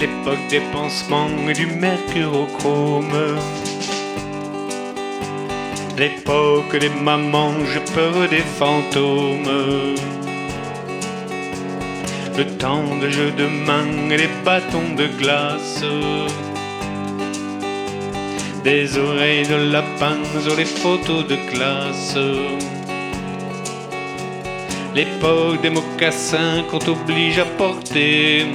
l'époque des pansements et du mercurochrome. L'époque des mamans, j'ai peur des fantômes. Le temps de jeux de main et les bâtons de glace. Des oreilles de lapin sur les photos de classe. L'époque des mocassins qu'on t'oblige à porter.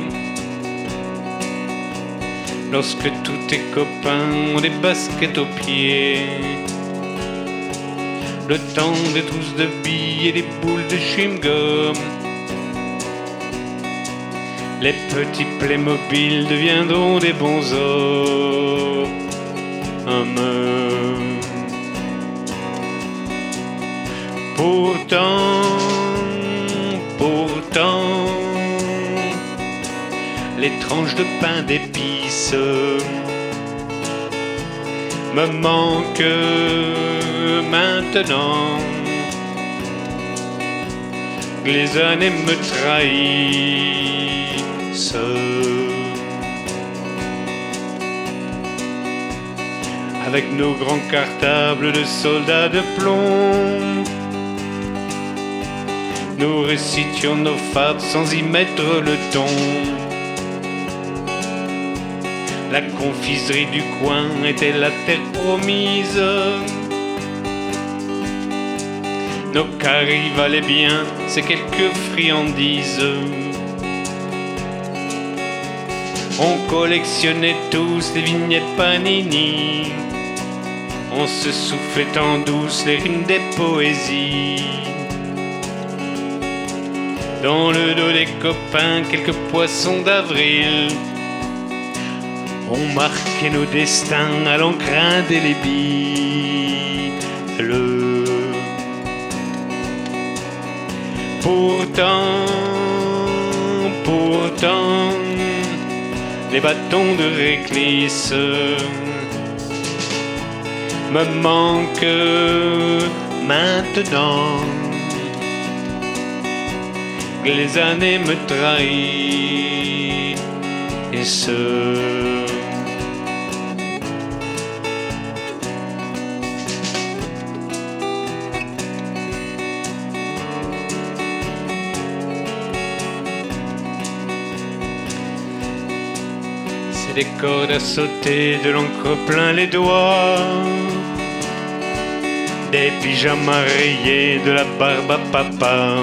Lorsque tous tes copains ont des baskets aux pieds. Le temps des trousses de billes et des boules de chewing-gum. Les petits Playmobil deviendront des bons hommes. Pourtant, de pain d'épices me manquent maintenant. Les années me trahissent. Avec nos grands cartables de soldats de plomb, nous récitions nos fables sans y mettre le ton. La confiserie du coin était la terre promise. Nos caries valaient bien ces quelques friandises. On collectionnait tous les vignettes Panini. On se soufflait en douce les rimes des poésies. Dans le dos des copains, quelques poissons d'avril. On marquait nos destins à l'encre indélébile. Pourtant, pourtant, les bâtons de réglisse me manquent maintenant. Les années me trahissent. Des cordes à sauter, de l'encre plein les doigts, des pyjamas rayés, de la barbe à papa,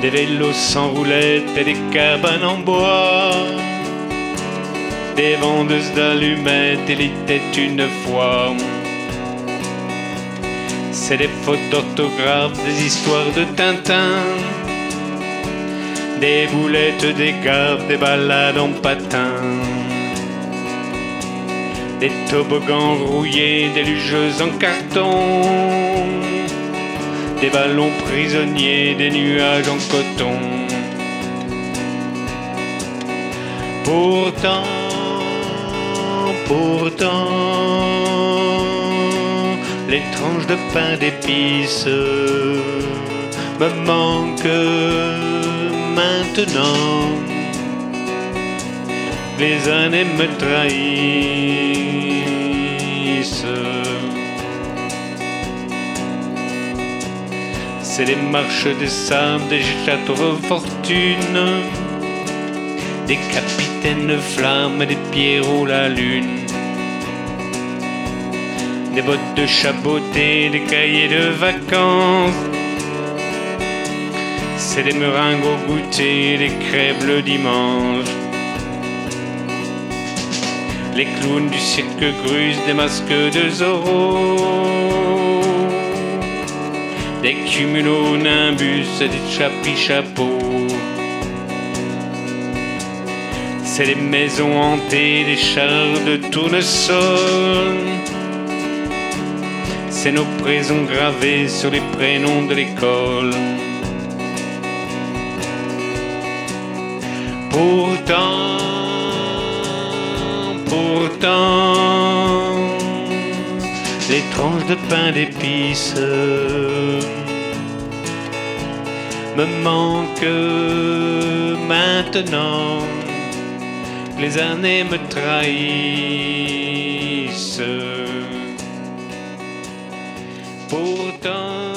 des vélos sans roulettes et des cabanes en bois, des vendeuses d'allumettes et les têtes une fois. C'est des fautes d'orthographe, des histoires de Tintin, des boulettes, des gaffes, des balades en patin, des toboggans rouillés, des lugeuses en carton, des ballons prisonniers, des nuages en coton. Pourtant, pourtant, les tranches de pain d'épices me manquent maintenant. Les années me trahissent. C'est les marches des sables, des châteaux de fortune, des capitaines flammes, des pierrots la lune des bottes de chaboté, des cahiers de vacances. C'est des meringues au goûter, des crêpes le dimanche. Les clowns du cirque gruse, des masques de Zorro. Des cumulonimbus et des chapis chapeaux. C'est les maisons hantées, des chars de tournesol. C'est nos présents gravés sur les prénoms de l'école. Pourtant, pourtant, les tranches de pain d'épices me manquent maintenant. les années me trahissent. Pourtant,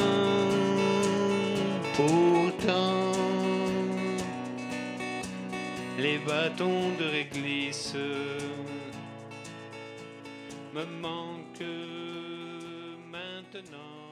bâtons de réglisse me manquent maintenant.